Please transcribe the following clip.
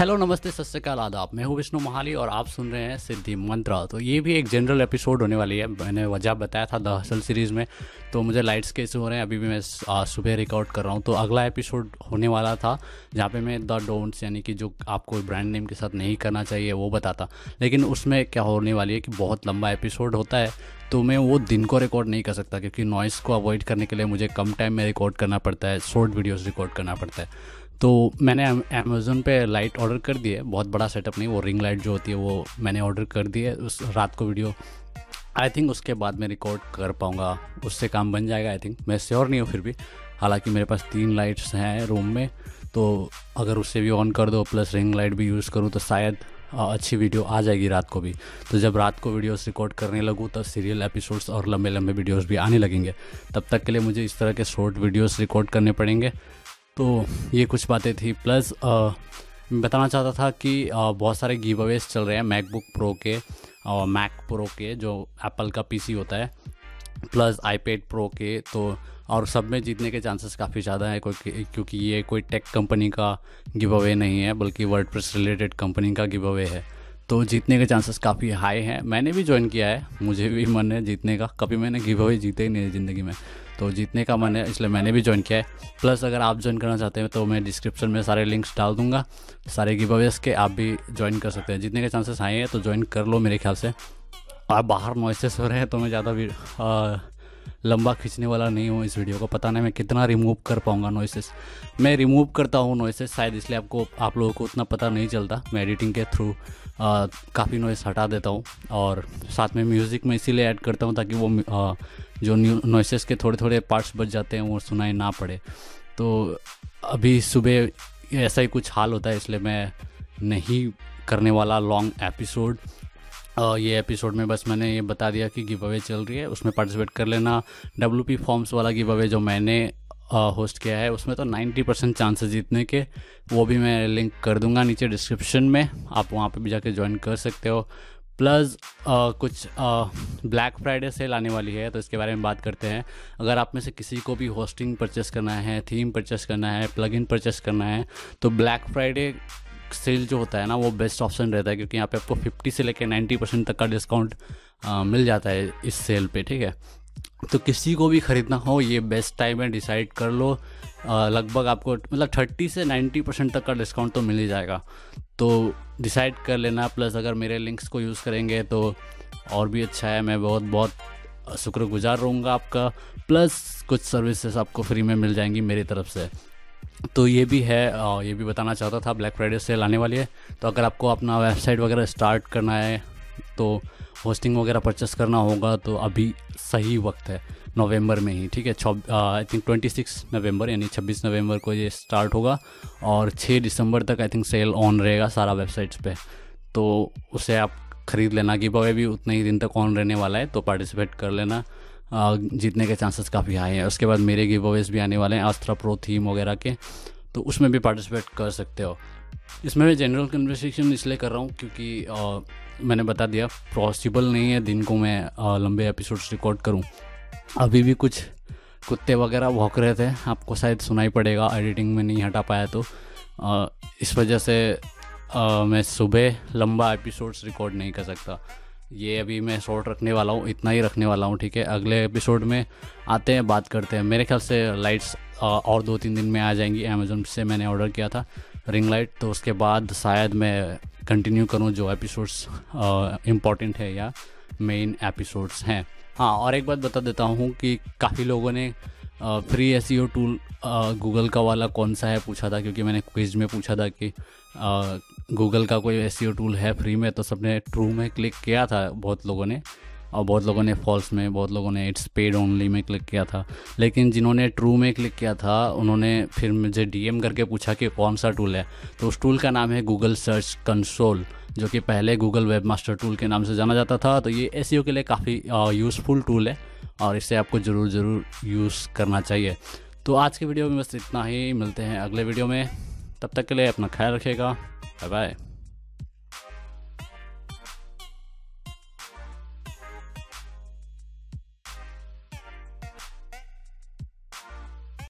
Hello नमस्ते, सत श्रीकाल, आदाब। मैं हूँ विष्णु मोहाली और आप सुन रहे हैं सिद्धि मंत्रा। तो ये भी एक जनरल एपिसोड होने वाली है। मैंने वजह बताया था द हसल सीरीज़ में। तो मुझे लाइट्स के इशू हो रहे हैं। अभी भी मैं सुबह रिकॉर्ड कर रहा हूँ। तो अगला एपिसोड होने वाला था, जहाँ पे मैं द डोंट्स यानी कि जो आपको ब्रांड नेम के साथ नहीं करना चाहिए, वो बताता। लेकिन उसमें क्या होने वाली है कि बहुत लंबा एपिसोड होता है। तो मैं वो दिन को रिकॉर्ड नहीं कर सकता, क्योंकि नॉइस को अवॉइड करने के लिए मुझे कम टाइम में रिकॉर्ड करना पड़ता है शॉर्ट वीडियोज़ रिकॉर्ड करना पड़ता है। तो मैंने अमेज़ोन पे लाइट ऑर्डर कर दी है। बहुत बड़ा सेटअप नहीं, वो रिंग लाइट जो होती है, वो मैंने ऑर्डर कर दी है उस रात को वीडियो आई थिंक उसके बाद मैं रिकॉर्ड कर पाऊँगा। उससे काम बन जाएगा आई थिंक मैं श्योर नहीं हूँ फिर भी। हालाँकि मेरे पास तीन लाइट्स हैं रूम में तो अगर उससे भी ऑन कर दो प्लस रिंग लाइट भी यूज़ करूँ तो शायद अच्छी वीडियो आ जाएगी रात को भी। तो जब रात को वीडियोस रिकॉर्ड करने लगूँ तो सीरियल एपिसोड्स और लंबे लंबे वीडियोस भी आने लगेंगे। तब तक के लिए मुझे इस तरह के शॉर्ट वीडियोस रिकॉर्ड करने पड़ेंगे। तो ये कुछ बातें थी। प्लस बताना चाहता था कि बहुत सारे गिव अवेज चल रहे हैं मैकबुक प्रो के और मैक प्रो के, जो एप्पल का पीसी होता है। प्लस आईपैड प्रो के तो और सब में जीतने के चांसेस काफ़ी ज़्यादा है, क्योंकि ये कोई टेक कंपनी का गिव अवे नहीं है, बल्कि वर्ड रिलेटेड कंपनी का गिव अवे है। तो जीतने के चांसेस काफ़ी हाई हैं। मैंने भी ज्वाइन किया है। मुझे भी मन है जीतने का। कभी मैंने गिव अवे जीते ही नहीं है ज़िंदगी में। तो जीतने का मन है, इसलिए मैंने भी ज्वाइन किया है। प्लस अगर आप ज्वाइन करना चाहते हैं तो मैं डिस्क्रिप्शन में सारे लिंक्स डाल दूँगा। सारे गिव अवेज के आप भी ज्वाइन कर सकते हैं। जीतने के चांसेस आए हैं तो ज्वाइन कर लो मेरे ख्याल से। आप बाहर नॉइसेस हो रहे हैं तो मैं ज़्यादा भी लंबा खींचने वाला नहीं हूँ इस वीडियो को। पता नहीं मैं कितना रिमूव कर पाऊँगा नॉइसेस मैं रिमूव करता हूँ नॉइसेस शायद इसलिए आपको आप लोगों को उतना पता नहीं चलता। मैं एडिटिंग के थ्रू काफ़ी नॉइस हटा देता हूँ। और साथ में म्यूज़िक में इसीलिए ऐड करता हूँ ताकि वो आ, जो नॉइसेस के थोड़े थोड़े पार्ट्स बच जाते हैं वो सुनाई ना पड़े। तो अभी सुबह ऐसा ही कुछ हाल होता है इसलिए मैं नहीं करने वाला लॉन्ग एपिसोड ये एपिसोड में बस मैंने ये बता दिया कि गिव अवे चल रही है, उसमें पार्टिसिपेट कर लेना। डब्ल्यू पी फॉर्म्स वाला गिव अवे जो मैंने होस्ट किया है, उसमें तो 90 परसेंट चांसेस जीतने के, वो भी मैं लिंक कर दूँगा नीचे डिस्क्रिप्शन में, आप वहाँ पे भी जाके ज्वाइन कर सकते हो। प्लस कुछ ब्लैक फ्राइडे सेल आने वाली है तो इसके बारे में बात करते हैं। अगर आप में से किसी को भी होस्टिंग परचेस करना है थीम परचेस करना है प्लगइन परचेस करना है तो ब्लैक फ्राइडे सेल जो होता है ना, वो बेस्ट ऑप्शन रहता है क्योंकि यहाँ पे आपको 50 से लेकर 90 परसेंट तक का डिस्काउंट मिल जाता है इस सेल पे, ठीक है? तो किसी को भी ख़रीदना हो, ये बेस्ट टाइम है डिसाइड कर लो। लगभग आपको मतलब 30 से 90 परसेंट तक का डिस्काउंट तो मिल ही जाएगा। तो डिसाइड कर लेना प्लस अगर मेरे लिंक्स को यूज़ करेंगे तो और भी अच्छा है। मैं बहुत बहुत शुक्रगुजार रहूँगा आपका प्लस कुछ सर्विसेज़ आपको फ्री में मिल जाएँगी मेरी तरफ़ से। तो ये भी है ये भी बताना चाहता था ब्लैक फ्राइडे सेल आने वाली है। तो अगर आपको अपना वेबसाइट वगैरह स्टार्ट करना है तो होस्टिंग वगैरह परचेस करना होगा तो अभी सही वक्त है, नवंबर में ही, ठीक है? I think twenty six November, यानी छब्बीस नवंबर को ये स्टार्ट होगा, और छः दिसंबर तक आई थिंक सेल ऑन रहेगा सारा वेबसाइट्स पे। तो उसे आप ख़रीद लेना गिव अवे भी उतने ही दिन तक ऑन रहने वाला है तो पार्टिसिपेट कर लेना। जीतने के चांसेस काफ़ी हाई हैं। उसके बाद मेरे गिव अवेज भी आने वाले हैं आस्त्रा प्रो थीम वगैरह के। तो उसमें भी पार्टिसिपेट कर सकते हो। इसमें मैं जनरल कन्वर्सेशन इसलिए कर रहा हूँ क्योंकि आ, मैंने बता दिया पॉसिबल नहीं है दिन को मैं आ, लंबे एपिसोड्स रिकॉर्ड करूँ। अभी भी कुछ कुत्ते वगैरह भौंक रहे थे आपको शायद सुनाई पड़ेगा एडिटिंग में नहीं हटा पाया तो। आ, इस वजह से आ, मैं सुबह लंबा एपिसोड्स रिकॉर्ड नहीं कर सकता। ये अभी मैं शॉर्ट रखने वाला हूँ, इतना ही रखने वाला हूँ, ठीक है? अगले एपिसोड में आते हैं, बात करते हैं। मेरे ख्याल से लाइट्स और दो तीन दिन में आ जाएँगी अमेज़ोन से मैंने ऑर्डर किया था रिंग लाइट तो उसके बाद शायद मैं कंटिन्यू करूँ जो एपिसोड्स इंपॉर्टेंट है या मेन एपिसोड्स हैं। हाँ और एक बात बता देता हूँ कि काफ़ी लोगों ने फ्री एस टूल गूगल का वाला कौन सा है पूछा था, क्योंकि मैंने क्विज में पूछा था कि गूगल का कोई एस टूल है फ्री में तो सबने ट्रू में क्लिक किया था बहुत लोगों ने। और बहुत लोगों ने फॉल्स में, बहुत लोगों ने इट्स पेड ओनली में क्लिक किया था। लेकिन जिन्होंने ट्रू में क्लिक किया था, उन्होंने फिर मुझे डीएम करके पूछा कि कौन सा टूल है। तो उस टूल का नाम है गूगल सर्च कंसोल, जो कि पहले गूगल वेब मास्टर टूल के नाम से जाना जाता था। तो ये एस के लिए काफ़ी यूज़फुल टूल है, और इसे आपको ज़रूर ज़रूर यूज़ करना चाहिए। तो आज के वीडियो में बस इतना ही, मिलते हैं अगले वीडियो में। तब तक के लिए अपना ख्याल रखिएगा। 拜拜。